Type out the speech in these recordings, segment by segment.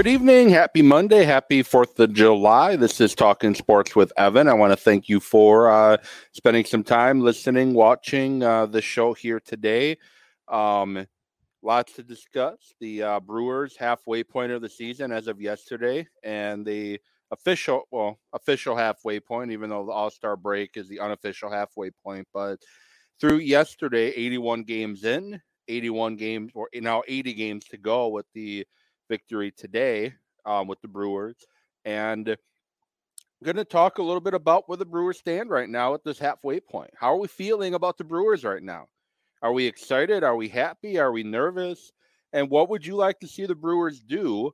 Good evening. Happy Monday. Happy 4th of July. This is Talking Sports with Evan. I want to thank you for uh, spending some time listening, watching uh, the show here today. Um, lots to discuss. The uh, Brewers halfway point of the season as of yesterday, and the official, well, official halfway point, even though the All Star break is the unofficial halfway point. But through yesterday, 81 games in, 81 games, or now 80 games to go with the victory today um, with the Brewers. And I'm going to talk a little bit about where the Brewers stand right now at this halfway point. How are we feeling about the Brewers right now? Are we excited? Are we happy? Are we nervous? And what would you like to see the Brewers do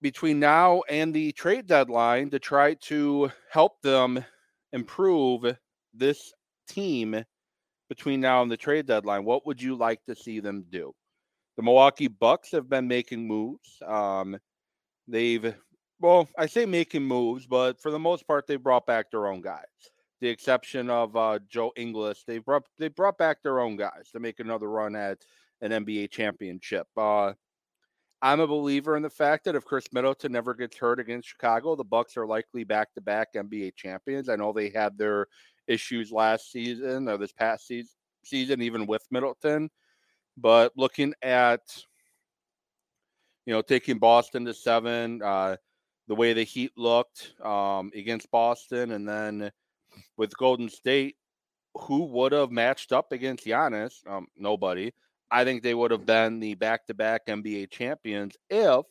between now and the trade deadline to try to help them improve this team between now and the trade deadline? What would you like to see them do? The Milwaukee Bucks have been making moves. Um, they've, well, I say making moves, but for the most part, they brought back their own guys. The exception of uh, Joe Ingles, they brought they brought back their own guys to make another run at an NBA championship. Uh, I'm a believer in the fact that if Khris Middleton never gets hurt against Chicago, the Bucks are likely back-to-back NBA champions. I know they had their issues last season or this past season, season even with Middleton. But looking at, you know, taking Boston to seven, uh, the way the Heat looked um, against Boston, and then with Golden State, who would have matched up against Giannis? Um, nobody. I think they would have been the back-to-back NBA champions if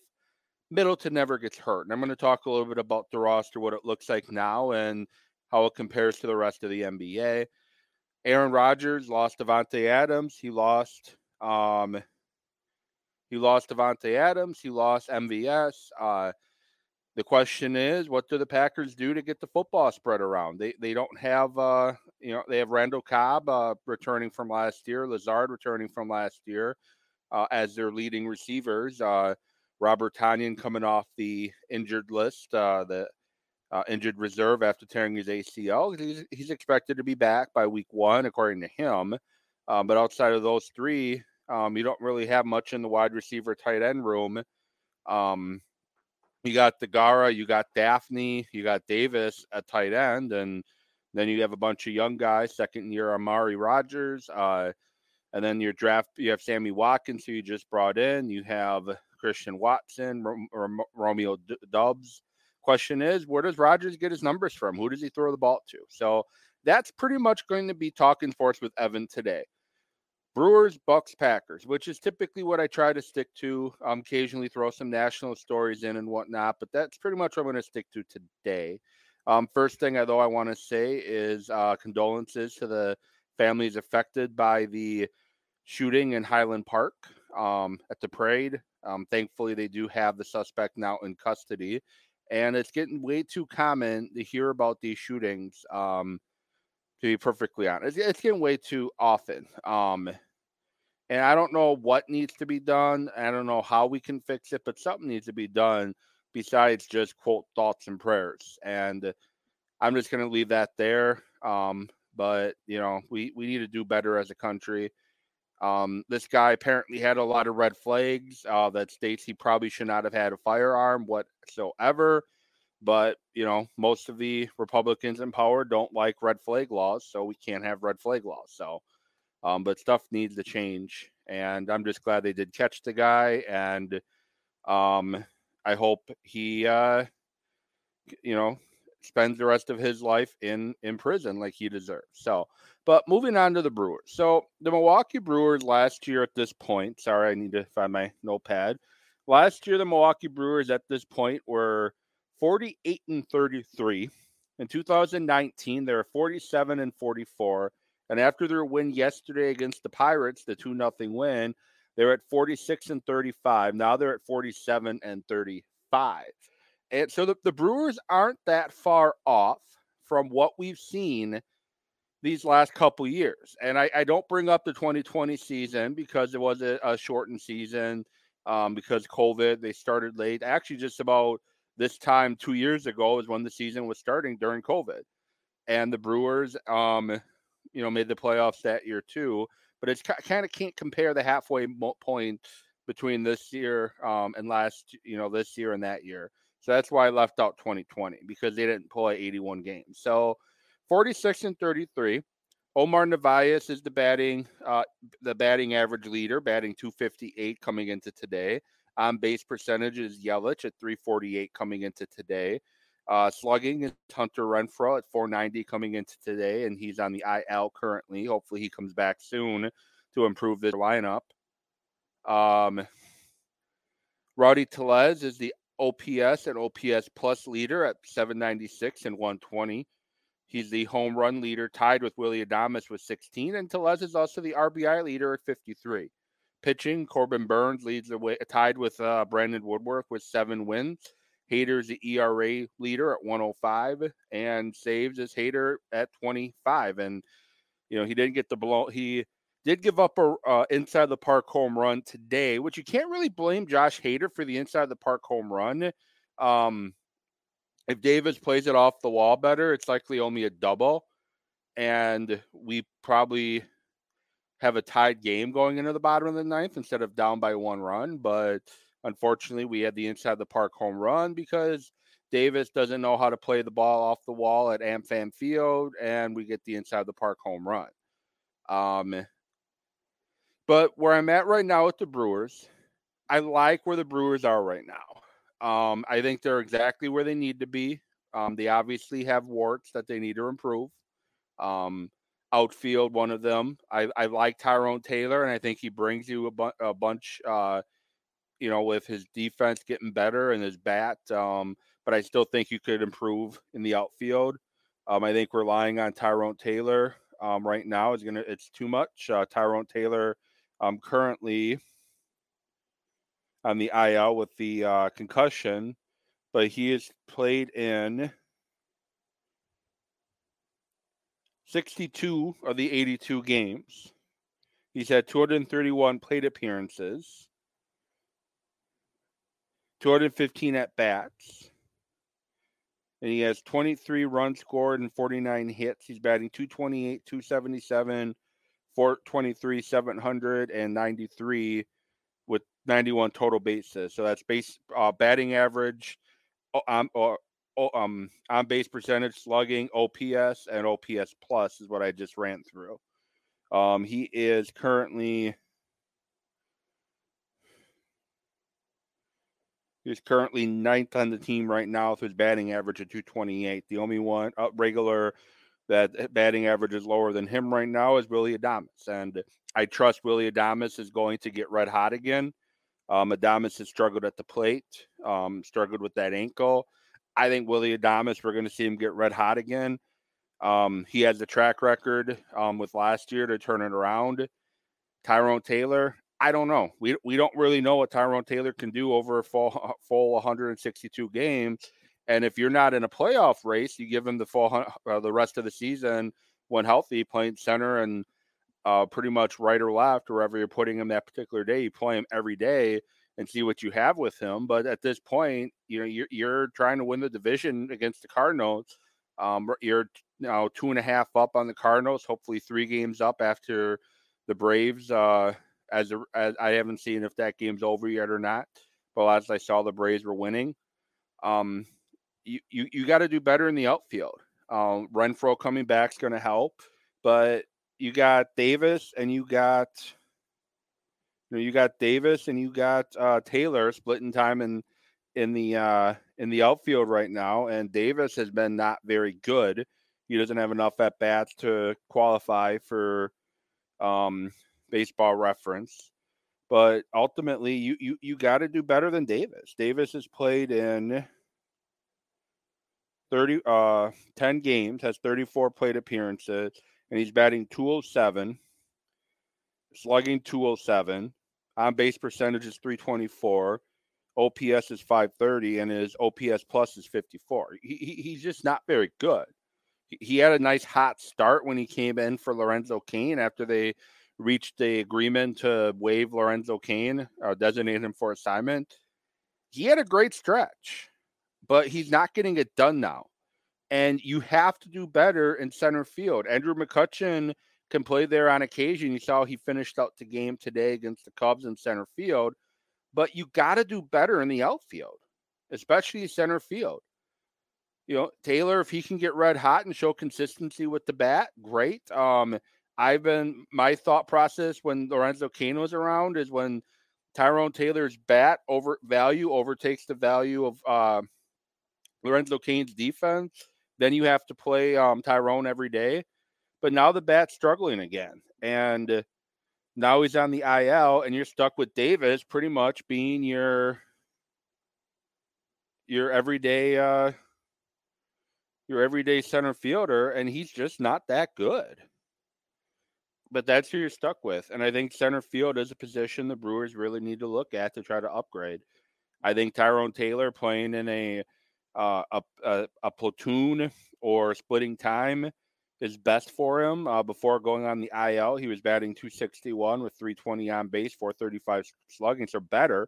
Middleton never gets hurt. And I'm going to talk a little bit about the roster, what it looks like now, and how it compares to the rest of the NBA. Aaron Rodgers lost Davante Adams. He lost um, he lost Davante Adams. He lost MVS. Uh, the question is, what do the Packers do to get the football spread around? They they don't have uh, you know they have Randall Cobb uh, returning from last year, Lazard returning from last year uh, as their leading receivers. Uh, Robert Tonyan coming off the injured list, uh, the uh, injured reserve after tearing his ACL. He's, he's expected to be back by week one, according to him. But outside of those three, um, you don't really have much in the wide receiver tight end room. Um, you got Deguara, you got Daphne, you got Davis at tight end, and then you have a bunch of young guys, second year Amari Rodgers, uh, and then your draft you have Sammy Watkins who you just brought in. You have Christian Watson, Rom- Romeo D- Doubs. Question is, where does Rodgers get his numbers from? Who does he throw the ball to? So that's pretty much going to be talking sports with Evan today. Brewers, Bucks, Packers, which is typically what I try to stick to. Um, occasionally throw some national stories in and whatnot, but that's pretty much what I'm going to stick to today. Um, first thing, though, I want to say is uh, condolences to the families affected by the shooting in Highland Park um, at the parade. Um, thankfully, they do have the suspect now in custody, and it's getting way too common to hear about these shootings. Um, to be perfectly honest. It's, getting way too often. Um, and I don't know what needs to be done. I don't know how we can fix it, but something needs to be done besides just quote thoughts and prayers. And I'm just going to leave that there. Um, but you know, we we need to do better as a country. Um, this guy apparently had a lot of red flags uh, that states he probably should not have had a firearm whatsoever. But, you know, most of the Republicans in power don't like red flag laws, so we can't have red flag laws. So, um, but stuff needs to change. And I'm just glad they did catch the guy. And um, I hope he, uh, you know, spends the rest of his life in in prison like he deserves. So, but moving on to the Brewers. So the Milwaukee Brewers last year at this point, sorry, I need to find my notepad. Last year, the Milwaukee Brewers at this point were 48 and 33. In 2019, they were 47 and 44. And after their win yesterday against the Pirates, the 2 0 win, they're at 46 and 35. Now they're at 47 and 35. And so the, the Brewers aren't that far off from what we've seen these last couple years. And I, I, don't bring up the 2020 season because it was a, a shortened season um, because COVID. They started late. Actually, just about this time two years ago is when the season was starting during COVID, and the Brewers, um, you know, made the playoffs that year too. But it's kind of can't compare the halfway point between this year um, and last, you know, this year and that year. So that's why I left out 2020 because they didn't play 81 games. So 46 and 33. Omar Narvaez is the batting uh, the batting average leader, batting 258 coming into today. On base percentage is Yelich at 348 coming into today. Uh, slugging is Hunter Renfroe at 490 coming into today, and he's on the IL currently. Hopefully, he comes back soon to improve the lineup. Um, Rowdy Tellez is the OPS and OPS plus leader at 796 and 120. He's the home run leader, tied with Willie Adames with 16, and Tellez is also the RBI leader at 53. Pitching, Corbin Burnes leads the way, tied with uh, Brandon Woodruff with seven wins. Hader's the ERA leader at 105, and saves is Hader at 25. And you know he didn't get the blow. He did give up a uh, inside the park home run today, which you can't really blame Josh Hader for the inside the park home run. Um, if Davis plays it off the wall better, it's likely only a double, and we probably have a tied game going into the bottom of the ninth instead of down by one run. But unfortunately, we had the inside the park home run because Davis doesn't know how to play the ball off the wall at AmFam Field, and we get the inside the park home run. Um, but where I'm at right now with the Brewers, I like where the Brewers are right now. Um, I think they're exactly where they need to be. Um, they obviously have warts that they need to improve. Um, outfield, one of them. I, I like Tyrone Taylor, and I think he brings you a, bu- a bunch, uh, you know, with his defense getting better and his bat. Um, but I still think you could improve in the outfield. Um, I think relying on Tyrone Taylor um, right now is gonna it's too much. Uh, Tyrone Taylor I'm currently on the IL with the uh, concussion, but he has played in 62 of the 82 games. He's had 231 plate appearances, 215 at bats, and he has 23 runs scored and 49 hits. He's batting 228, 277, 423, 793 with 91 total bases. So that's base uh, batting average, um, or um, on base percentage, slugging, OPS, and OPS plus is what I just ran through. Um, he is currently he's currently ninth on the team right now with his batting average of 228. The only one uh, regular that batting average is lower than him right now is Willie Adames. And I trust Willie Adames is going to get red hot again. Um, Adames has struggled at the plate, um, struggled with that ankle. I think Willie Adames, we're going to see him get red hot again. Um, he has the track record um, with last year to turn it around. Tyrone Taylor, I don't know. We, we don't really know what Tyrone Taylor can do over a full, full 162 games. And if you're not in a playoff race, you give him the full uh, the rest of the season when healthy, playing center and uh, pretty much right or left, wherever you're putting him that particular day. You play him every day and see what you have with him. But at this point, you know you're, you're trying to win the division against the Cardinals. Um, you're now two and a half up on the Cardinals. Hopefully, three games up after the Braves. Uh, as, a, as I haven't seen if that game's over yet or not, but as I saw, the Braves were winning. Um, you you, you got to do better in the outfield. Um, Renfroe coming back is going to help, but you got Davis and you got you know you got Davis and you got uh, Taylor splitting time in in the uh, in the outfield right now, and Davis has been not very good. He doesn't have enough at bats to qualify for um, baseball reference. But ultimately, you you you got to do better than Davis. Davis has played in 30 uh 10 games, has 34 plate appearances, and he's batting 207, slugging 207, on base percentage is 324, OPS is 530, and his OPS plus is 54. He, he, he's just not very good. He, had a nice hot start when he came in for Lorenzo Cain after they reached the agreement to waive Lorenzo Cain, or designate him for assignment. He had a great stretch but he's not getting it done now. And you have to do better in center field. Andrew McCutchen can play there on occasion. You saw he finished out the game today against the Cubs in center field, but you got to do better in the outfield, especially center field. You know, Taylor, if he can get red hot and show consistency with the bat, great. Um, I've been my thought process when Lorenzo Cain was around is when Tyrone Taylor's bat over value overtakes the value of uh, Lorenzo Cain's defense, then you have to play um, Tyrone every day. But now the bat's struggling again, and now he's on the IL, and you're stuck with Davis pretty much being your your everyday uh, your everyday center fielder, and he's just not that good. But that's who you're stuck with, and I think center field is a position the Brewers really need to look at to try to upgrade. I think Tyrone Taylor playing in a uh, a, a, a platoon or splitting time is best for him. Uh, before going on the IL, he was batting 261 with 320 on base, 435 slugging, so better.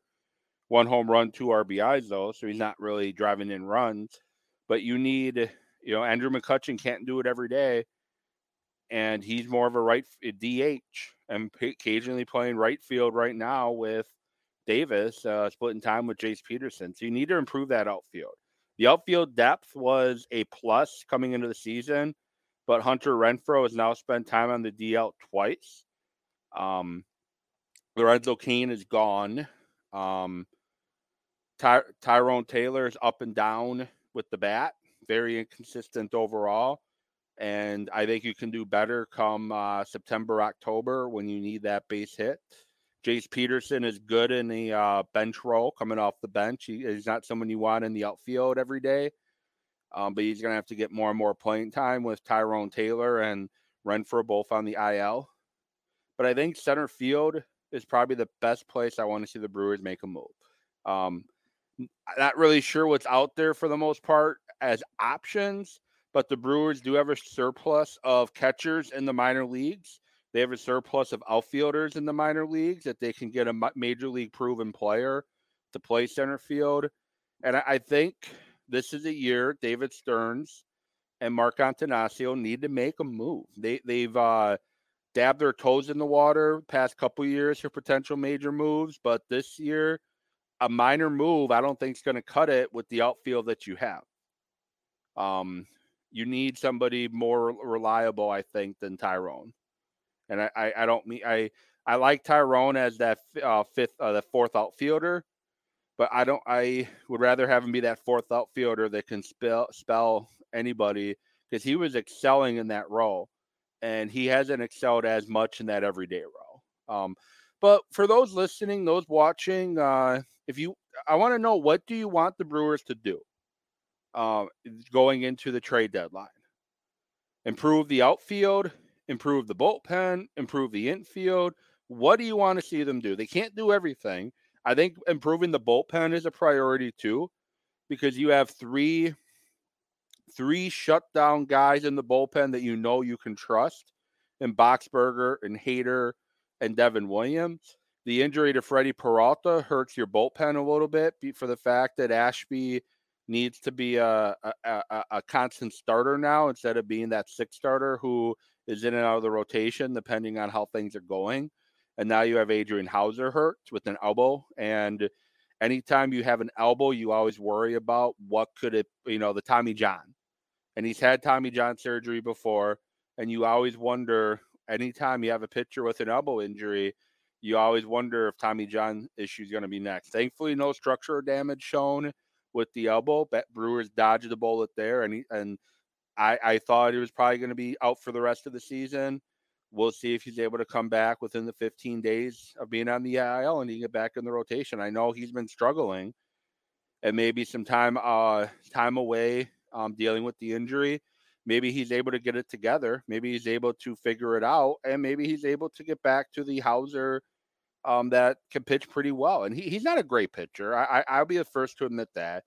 One home run, two RBIs though, so he's not really driving in runs. But you need, you know, Andrew McCutchen can't do it every day, and he's more of a right DH and occasionally playing right field right now with Davis, uh, splitting time with Jace Peterson. So you need to improve that outfield. The outfield depth was a plus coming into the season but Hunter Renfroe has now spent time on the DL twice. Um, Lorenzo Cain is gone. Um, Ty- Tyrone Taylor is up and down with the bat, very inconsistent overall. And I think you can do better come uh, September, October when you need that base hit. Jace Peterson is good in the uh, bench role coming off the bench. He, he's not someone you want in the outfield every day. Um, but he's going to have to get more and more playing time with Tyrone Taylor and Renfroe both on the IL. But I think center field is probably the best place I want to see the Brewers make a move. Um, not really sure what's out there for the most part as options, but the Brewers do have a surplus of catchers in the minor leagues. They have a surplus of outfielders in the minor leagues that they can get a major league proven player to play center field. And I think this is a year David Stearns and Mark Attanasio need to make a move. They they've uh, dabbed their toes in the water past couple years for potential major moves, but this year a minor move I don't think is going to cut it with the outfield that you have. Um, you need somebody more reliable, I think, than Tyrone. And I, I, I don't mean I I like Tyrone as that uh, fifth, uh, the fourth outfielder, but I don't. I would rather have him be that fourth outfielder that can spell spell anybody because he was excelling in that role, and he hasn't excelled as much in that everyday role. Um, but for those listening, those watching, uh, if you, I want to know what do you want the Brewers to do uh, going into the trade deadline? Improve the outfield, improve the bullpen, improve the infield. What do you want to see them do? They can't do everything I think improving the bullpen is a priority too, because you have three three shutdown guys in the bullpen that you know you can trust, in Boxberger and Hader and Devin Williams. The injury to Freddie Peralta hurts your bullpen a little bit for the fact that Ashby needs to be a, a, a, a constant starter now instead of being that six starter who is in and out of the rotation depending on how things are going and now you have Adrian Houser hurt with an elbow. And anytime you have an elbow, you always worry about what could it, you know, the Tommy John. And he's had Tommy John surgery before, and you always wonder anytime you have a pitcher with an elbow injury, you always wonder if Tommy John issue is going to be next. Thankfully, no structural damage shown with the elbow. Bet Brewers dodged the bullet there, and he, and I, I thought he was probably going to be out for the rest of the season. We'll see if he's able to come back within the 15 days of being on the IL and he get back in the rotation. I know he's been struggling, and maybe some time uh time away um, dealing with the injury. Maybe he's able to get it together. Maybe he's able to figure it out, and maybe he's able to get back to the Houser um, that can pitch pretty well. And he, he's not a great pitcher. I, I, will be the first to admit that.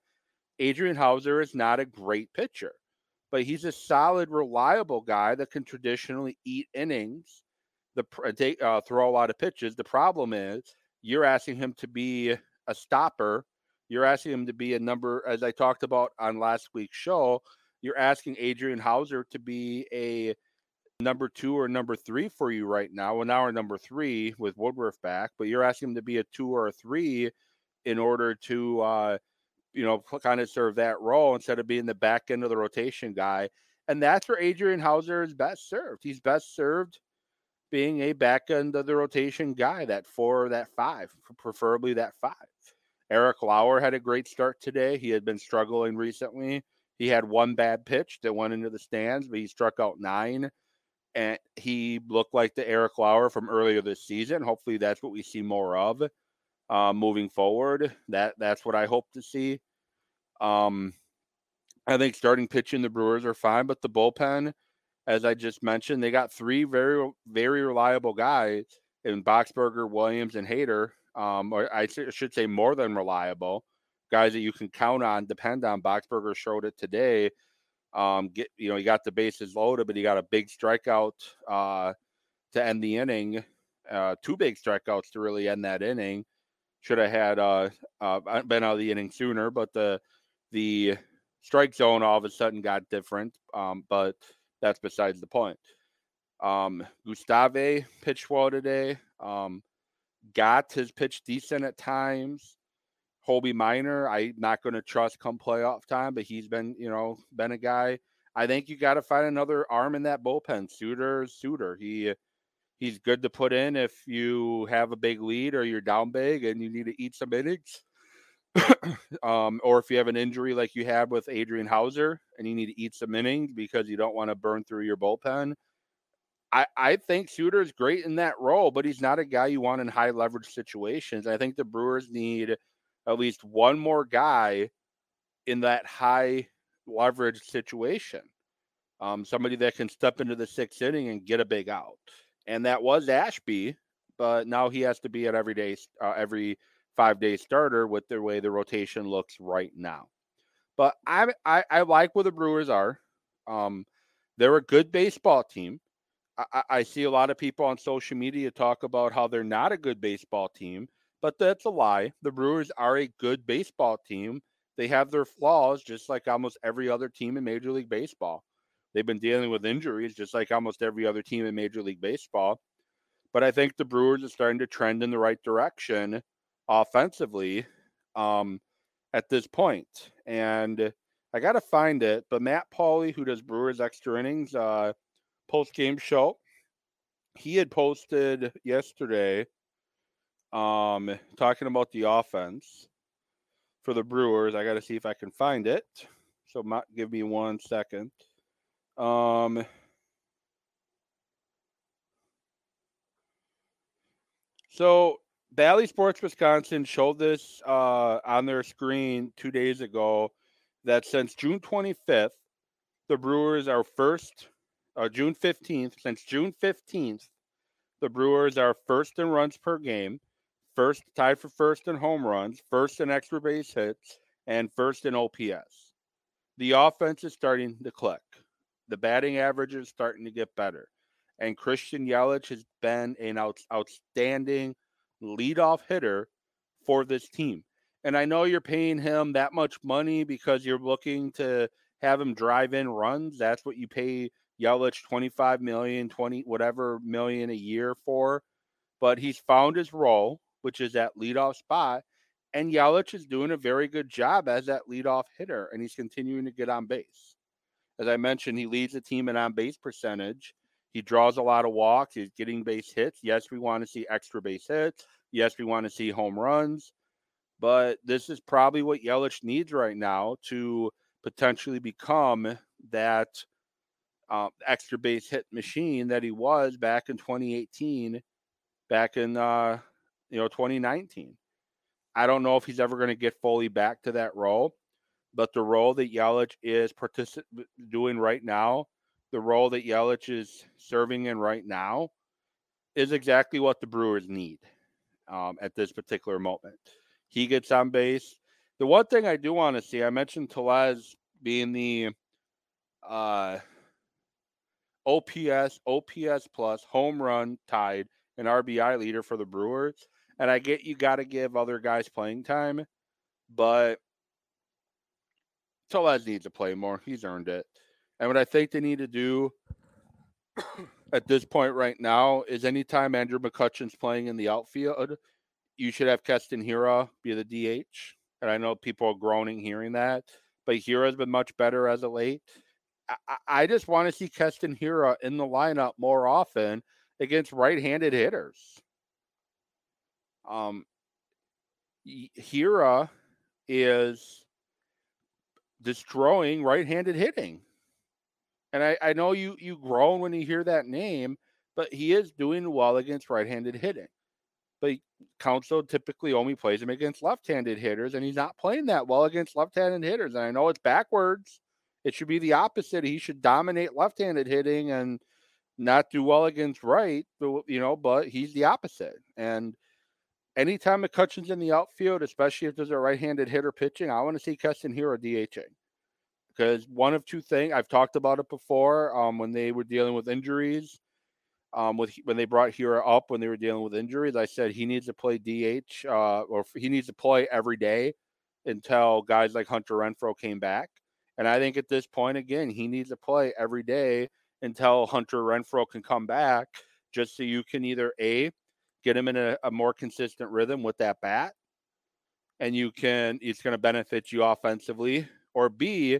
Adrian Houser is not a great pitcher but he's a solid, reliable guy that can traditionally eat innings, the uh, uh, throw a lot of pitches. The problem is you're asking him to be a stopper. You're asking him to be a number, as I talked about on last week's show. You're asking Adrian Houser to be a number two or number three for you right now. Well, now we're number three with Woodruff back, but you're asking him to be a two or a three in order to, uh, you know, kind of serve that role instead of being the back end of the rotation guy. And that's where Adrian Houser is best served. He's best served being a back end of the rotation guy, that four or that five, preferably that five. Eric Lauer had a great start today. He had been struggling recently. He had one bad pitch that went into the stands, but he struck out nine and he looked like the Eric Lauer from earlier this season. Hopefully, that's what we see more of uh, moving forward. That that's what I hope to see. Um, I think starting pitching the Brewers are fine, but the bullpen, as I just mentioned, they got three very very reliable guys in Boxberger, Williams, and Hader. Um, or I should say more than reliable guys that you can count on, depend on. Boxberger showed it today um, get you know, he got the bases loaded, but he got a big strikeout uh, to end the inning. Uh, two big strikeouts to really end that inning. Should have had uh, uh, been out of the inning sooner, but the the strike zone all of a sudden got different. Um, but that's besides the point. Um, Gustave pitched well today. Um, got his pitch decent at times. Hoby Milner, I'm not going to trust come playoff time, but he's been, you know, been a guy. I think you got to find another arm in that bullpen. Suter, Suter. He he's good to put in if you have a big lead or you're down big and you need to eat some innings. um, or if you have an injury like you had with Adrian Houser and you need to eat some innings because you don't want to burn through your bullpen. I, I think Suter is great in that role, but he's not a guy you want in high leverage situations. I think the Brewers need – at least one more guy in that high leverage situation. Um, somebody that can step into the sixth inning and get a big out. And that was Ashby, but now he has to be at every day, uh, every five day starter with the way the rotation looks right now. But I, I, I like where the Brewers are. Um, they're a good baseball team. I, I see a lot of people on social media talk about how they're not a good baseball team but that's a lie. The Brewers are a good baseball team. They have their flaws, just like almost every other team in Major League Baseball. They've been dealing with injuries, just like almost every other team in Major League Baseball. But I think the Brewers are starting to trend in the right direction offensively um, at this point. And I got to find it, but Matt Pauley, who does Brewers Extra Innings uh, post game show, he had posted yesterday um, talking about the offense for the Brewers, I got to see if I can find it. So, give me one second. Um, so Bally Sports Wisconsin showed this uh, on their screen two days ago that since June 25th, the Brewers are first, uh, June 15th, since June 15th, the Brewers are first in runs per game first tied for first in home runs, first in extra base hits, and first in OPS. The offense is starting to click. The batting average is starting to get better. And Christian Yelich has been an out, outstanding leadoff hitter for this team. And I know you're paying him that much money because you're looking to have him drive in runs. That's what you pay Yelich 25 million, 20 whatever million a year for. But he's found his role which is that leadoff spot. And Yelich is doing a very good job as that leadoff hitter, and he's continuing to get on base. As I mentioned, he leads the team in on base percentage. He draws a lot of walks. He's getting base hits. Yes, we want to see extra base hits. Yes, we want to see home runs. But this is probably what Yelich needs right now to potentially become that uh, extra base hit machine that he was back in 2018, back in uh, you know, 2019. I don't know if he's ever going to get fully back to that role, but the role that Yelich is particip- doing right now, the role that Yelich is serving in right now, is exactly what the Brewers need um, at this particular moment. He gets on base. The one thing I do want to see, I mentioned Tellez being the uh, OPS, OPS plus home run tied and RBI leader for the Brewers. And I get you got to give other guys playing time, but Tellez needs to play more. He's earned it. And what I think they need to do at this point right now is anytime Andrew McCutchen's playing in the outfield, you should have Keston Hiura be the DH. And I know people are groaning hearing that, but Hiura's been much better as of late. I, I just want to see Keston Hiura in the lineup more often against right-handed hitters. Um, Hiura is destroying right-handed hitting. And I, I know you you groan when you hear that name, but he is doing well against right-handed hitting. But Counsell typically only plays him against left-handed hitters, and he's not playing that well against left-handed hitters. And I know it's backwards. It should be the opposite. He should dominate left-handed hitting and not do well against right, you know, but he's the opposite. And anytime McCutchen's in the outfield, especially if there's a right-handed hitter pitching, I want to see Keston Hiura DHing. Because one of two things I've talked about it before um, when they were dealing with injuries. Um, with when they brought Hiura up when they were dealing with injuries, I said he needs to play DH uh, or he needs to play every day until guys like Hunter Renfroe came back. And I think at this point, again, he needs to play every day until Hunter Renfroe can come back, just so you can either A, get him in a, a more consistent rhythm with that bat, and you can, it's going to benefit you offensively, or B,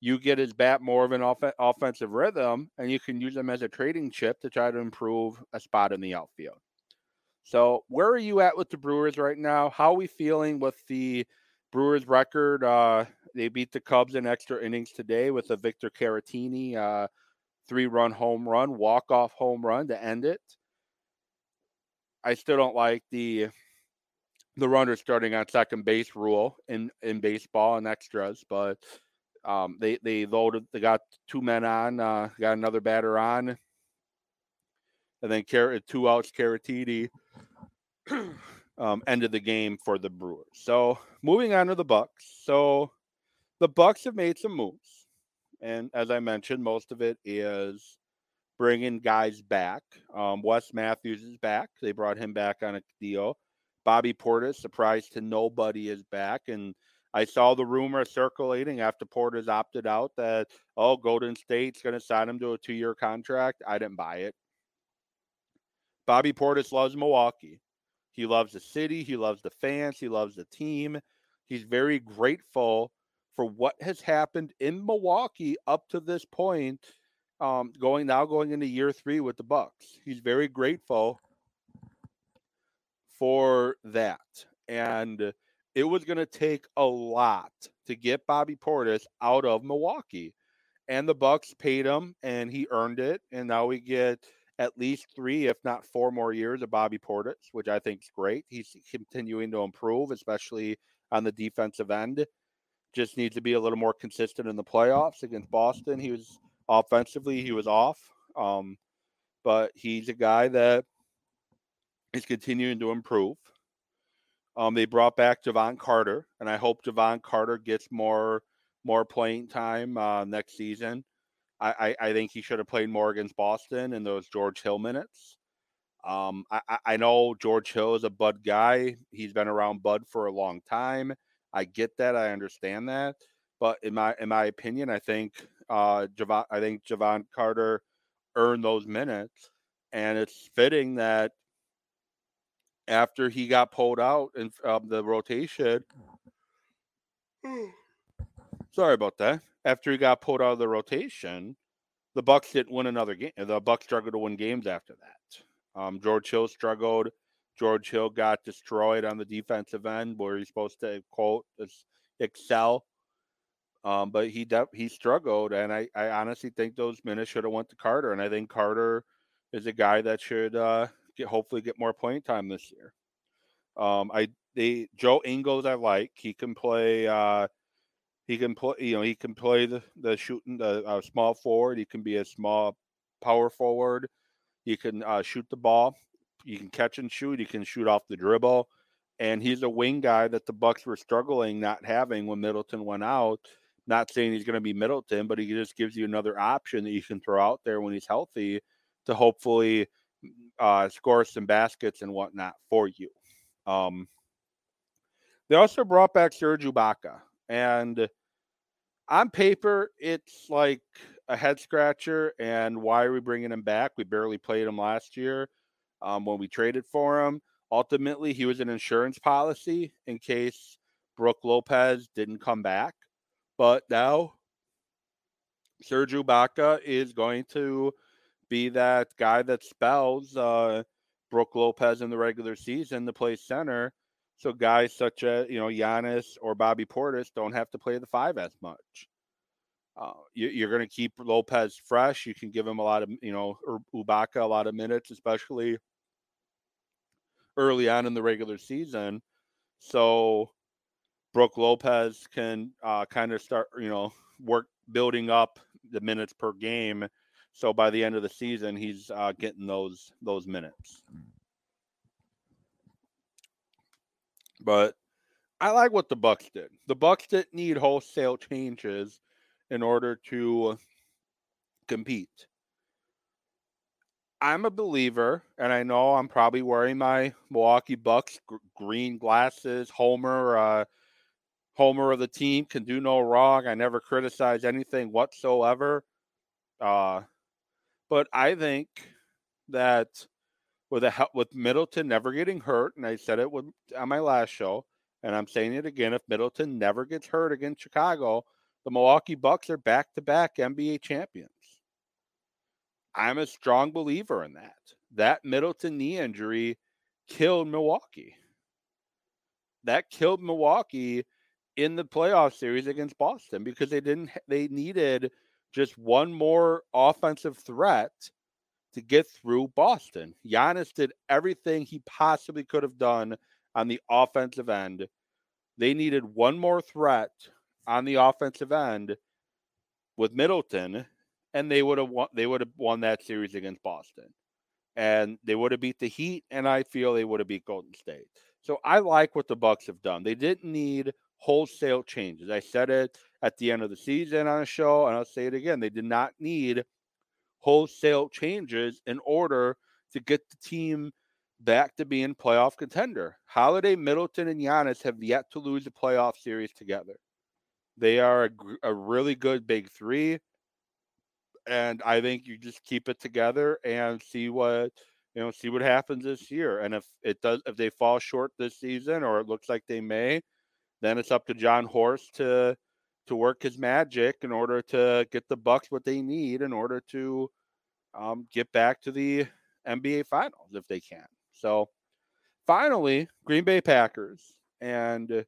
you get his bat more of an off- offensive rhythm, and you can use him as a trading chip to try to improve a spot in the outfield. So, where are you at with the Brewers right now? How are we feeling with the Brewers record? Uh, they beat the Cubs in extra innings today with a Victor Caratini uh, three run home run, walk off home run to end it. I still don't like the the runner starting on second base rule in in baseball and extras, but um, they they loaded. They got two men on, uh, got another batter on, and then Car- two outs. Caratini um, ended the game for the Brewers. So moving on to the Bucks. So the Bucks have made some moves, and as I mentioned, most of it is bringing guys back. Um, Wes Matthews is back. They brought him back on a deal. Bobby Portis, surprised to nobody, is back. And I saw the rumor circulating after Portis opted out that, oh, Golden State's going to sign him to a two year contract. I didn't buy it. Bobby Portis loves Milwaukee. He loves the city. He loves the fans. He loves the team. He's very grateful for what has happened in Milwaukee up to this point, um, going now going into year three with the Bucks. He's very grateful for that, and it was going to take a lot to get Bobby Portis out of Milwaukee, and the Bucks paid him, and he earned it, and now we get at least three, if not four more years of Bobby Portis, which I think is great. He's continuing to improve, especially on the defensive end just needs to be a little more consistent in the playoffs against Boston. He was offensively, he was off. Um, but he's a guy that is continuing to improve. Um, they brought back Jevon Carter, and I hope Jevon Carter gets more more playing time uh, next season. I, I, I, think he should have played more against Boston in those George Hill minutes. Um, I, I know George Hill is a Bud guy. He's been around Bud for a long time. I get that. I understand that. But in my in my opinion, I think uh Javon I think Jevon Carter earned those minutes. And it's fitting that after he got pulled out in um, the rotation. Sorry about that. After he got pulled out of the rotation, the Bucks didn't win another game. The Bucks struggled to win games after that. Um, George Hill struggled. George Hill got destroyed on the defensive end where he's supposed to quote excel. Um, but he de- he struggled, and I, I honestly think those minutes should have went to Carter, and I think Carter is a guy that should uh, get hopefully get more playing time this year. Um, I they Joe Ingles I like. He can play. Uh, he can play. You know, he can play the the shooting the uh, small forward. He can be a small power forward. He can uh, shoot the ball you can catch and shoot. He can shoot off the dribble, and he's a wing guy that the Bucks were struggling not having when Middleton went out. Not saying he's going to be Middleton, but he just gives you another option that you can throw out there when he's healthy to hopefully uh, score some baskets and whatnot for you. Um, they also brought back Serge Ibaka, and on paper, it's like a head scratcher. And why are we bringing him back? We barely played him last year um, when we traded for him. Ultimately, he was an insurance policy in case Brook Lopez didn't come back. But now Serge Ibaka is going to be that guy that spells uh, Brook Lopez in the regular season to play center. So guys such as you know Giannis or Bobby Portis don't have to play the five as much. Uh, you, are going to keep Lopez fresh. You can give him a lot of you know Ibaka a lot of minutes, especially early on in the regular season. So Brook Lopez can uh, kind of start you know work building up the minutes per game. So by the end of the season, he's uh, getting those those minutes. But I like what the Bucks did. The Bucks didn't need wholesale changes in order to compete. I'm a believer, and I know I'm probably wearing my Milwaukee Bucks green glasses. Homer, uh, Homer of the team can do no wrong. I never criticize anything whatsoever. Uh, but I think that with a help with Middleton never getting hurt, and I said it with, on my last show, and I'm saying it again: if Middleton never gets hurt against Chicago, the Milwaukee Bucks are back-to-back NBA champions. I'm a strong believer in that. That Middleton knee injury killed Milwaukee. That killed Milwaukee in the playoff series against Boston because they didn't they needed just one more offensive threat to get through Boston. Giannis did everything he possibly could have done on the offensive end. They needed one more threat on the offensive end with Middleton, and they would have won. They would have won that series against Boston, and they would have beat the Heat, and I feel they would have beat Golden State. So I like what the Bucks have done. They didn't need wholesale changes. I said it at the end of the season on a show, and I'll say it again. They did not need wholesale changes in order to get the team back to being playoff contender. Holiday, Middleton, and Giannis have yet to lose a playoff series together. They are a, a really good big three, and I think you just keep it together and see what you know, see what happens this year. And if it does, if they fall short this season, or it looks like they may, then it's up to Jon Horst to to work his magic in order to get the Bucks what they need in order to um, get back to the NBA Finals if they can. So finally, Green Bay Packers, and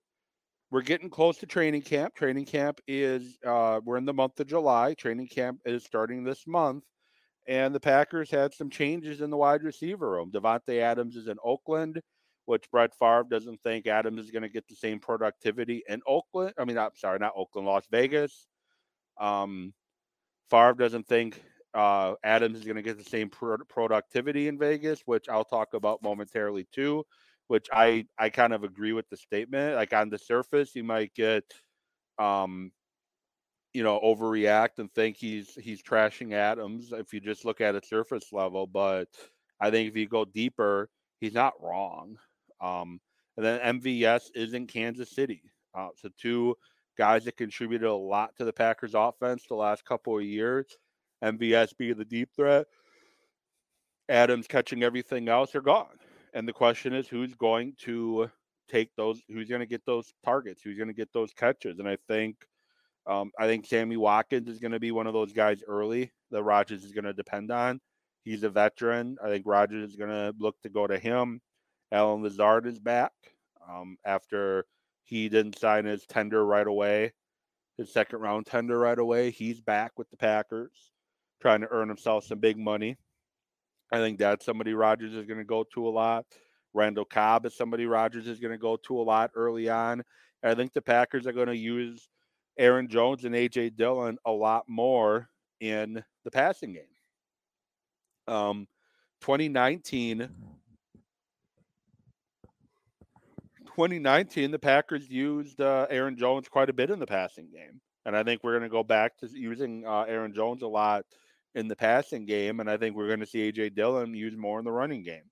we're getting close to training camp. Training camp is uh, we're in the month of July. Training camp is starting this month, and the Packers had some changes in the wide receiver room. Davante Adams is in Oakland which Brett Favre doesn't think Adams is going to get the same productivity in Oakland. I mean, I'm sorry, not Oakland, Las Vegas. Um, Favre doesn't think uh, Adams is going to get the same pro- productivity in Vegas, which I'll talk about momentarily too. Which I I kind of agree with the statement. Like on the surface, you might get, um, you know, overreact and think he's he's trashing Adams if you just look at a surface level. But I think if you go deeper, he's not wrong. Um, and then MVS is in Kansas City. Uh, so two guys that contributed a lot to the Packers offense the last couple of years. MVS being the deep threat. Adams catching everything else are gone. And the question is who's going to take those who's going to get those targets, who's going to get those catches. And I think um, I think Sammy Watkins is going to be one of those guys early that Rodgers is going to depend on. He's a veteran. I think Rodgers is going to look to go to him. Allen Lazard is back um, after he didn't sign his tender right away, his second round tender right away. He's back with the Packers, trying to earn himself some big money. I think that's somebody Rodgers is going to go to a lot. Randall Cobb is somebody Rodgers is going to go to a lot early on. I think the Packers are going to use Aaron Jones and AJ Dillon a lot more in the passing game. Um, 2019 2019, the Packers used uh, Aaron Jones quite a bit in the passing game. And I think we're going to go back to using uh, Aaron Jones a lot in the passing game. And I think we're going to see A.J. Dillon use more in the running game.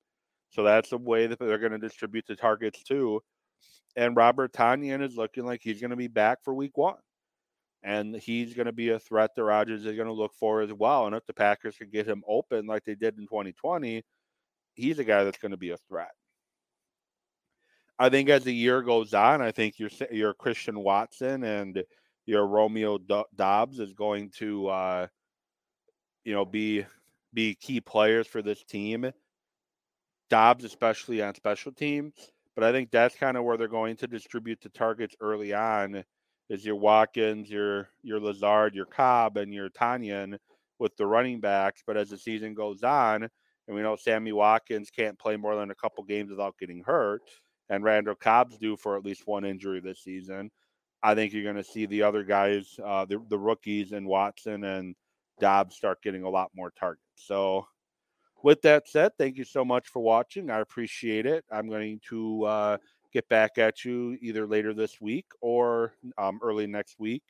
So that's the way that they're going to distribute the targets too. And Robert Tonyan is looking like he's going to be back for week one. And he's going to be a threat the Rodgers is going to look for as well. And if the Packers can get him open like they did in 2020, he's a guy that's going to be a threat. I think as the year goes on, I think your your Christian Watson and your Romeo Doubs is going to, uh, you know, be be key players for this team. Doubs, especially on special teams, but I think that's kind of where they're going to distribute the targets early on. Is your Watkins, your your Lazard, your Cobb, and your Tonyan with the running backs. But as the season goes on, and we know Sammy Watkins can't play more than a couple games without getting hurt, and Randall Cobb's due for at least one injury this season. I think you're going to see the other guys, uh, the the rookies and Watson and Doubs start getting a lot more targets. So, with that said, thank you so much for watching. I appreciate it. I'm going to uh, get back at you either later this week or um, early next week.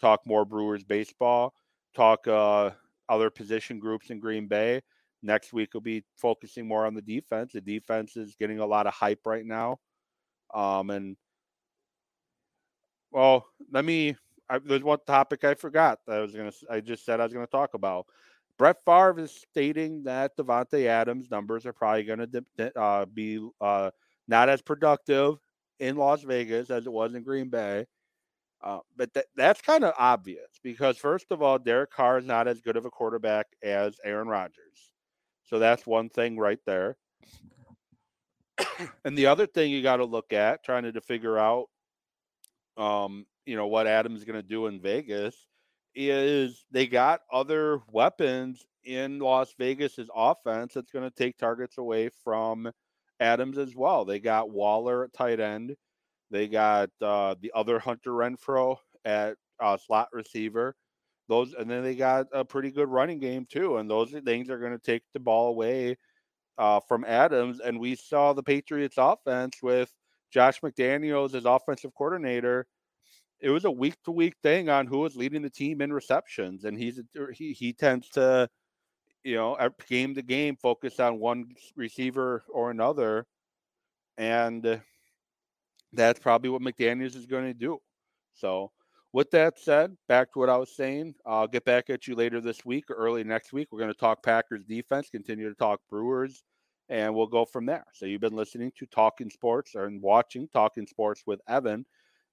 Talk more Brewers baseball. Talk uh, other position groups in Green Bay. Next week will be focusing more on the defense. The defense is getting a lot of hype right now. Um, and well, let me. I, there's one topic I forgot that I was gonna. I just said I was gonna talk about. Brett Favre is stating that Davante Adams numbers are probably going to uh, be uh, not as productive in Las Vegas as it was in Green Bay. Uh, but th- that's kind of obvious because, first of all, Derek Carr is not as good of a quarterback as Aaron Rodgers. So that's one thing right there. and the other thing you got to look at, trying to figure out, um, you know, what Adams is going to do in Vegas, is they got other weapons in Las Vegas's offense that's going to take targets away from Adams as well. They got Waller at tight end. They got uh, the other Hunter Renfrow at uh, slot receiver. Those and then they got a pretty good running game too. And those things are going to take the ball away uh, from Adams. And we saw the Patriots offense with Josh McDaniels as offensive coordinator. It was a week to week thing on who was leading the team in receptions, and he's he he tends to, you know, game to game focus on one receiver or another, and that's probably what McDaniels is going to do. So with that said, back to what I was saying, I'll get back at you later this week or early next week. We're going to talk Packers defense, continue to talk Brewers, and we'll go from there. So you've been listening to Talking Sports and watching Talking Sports with Evan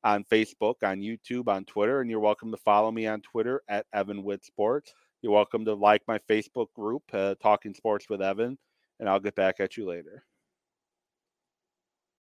on Facebook, on YouTube, on Twitter, and you're welcome to follow me on Twitter at Evan Witt Sports. You're welcome to like my Facebook group, uh, Talking Sports with Evan, and I'll get back at you later.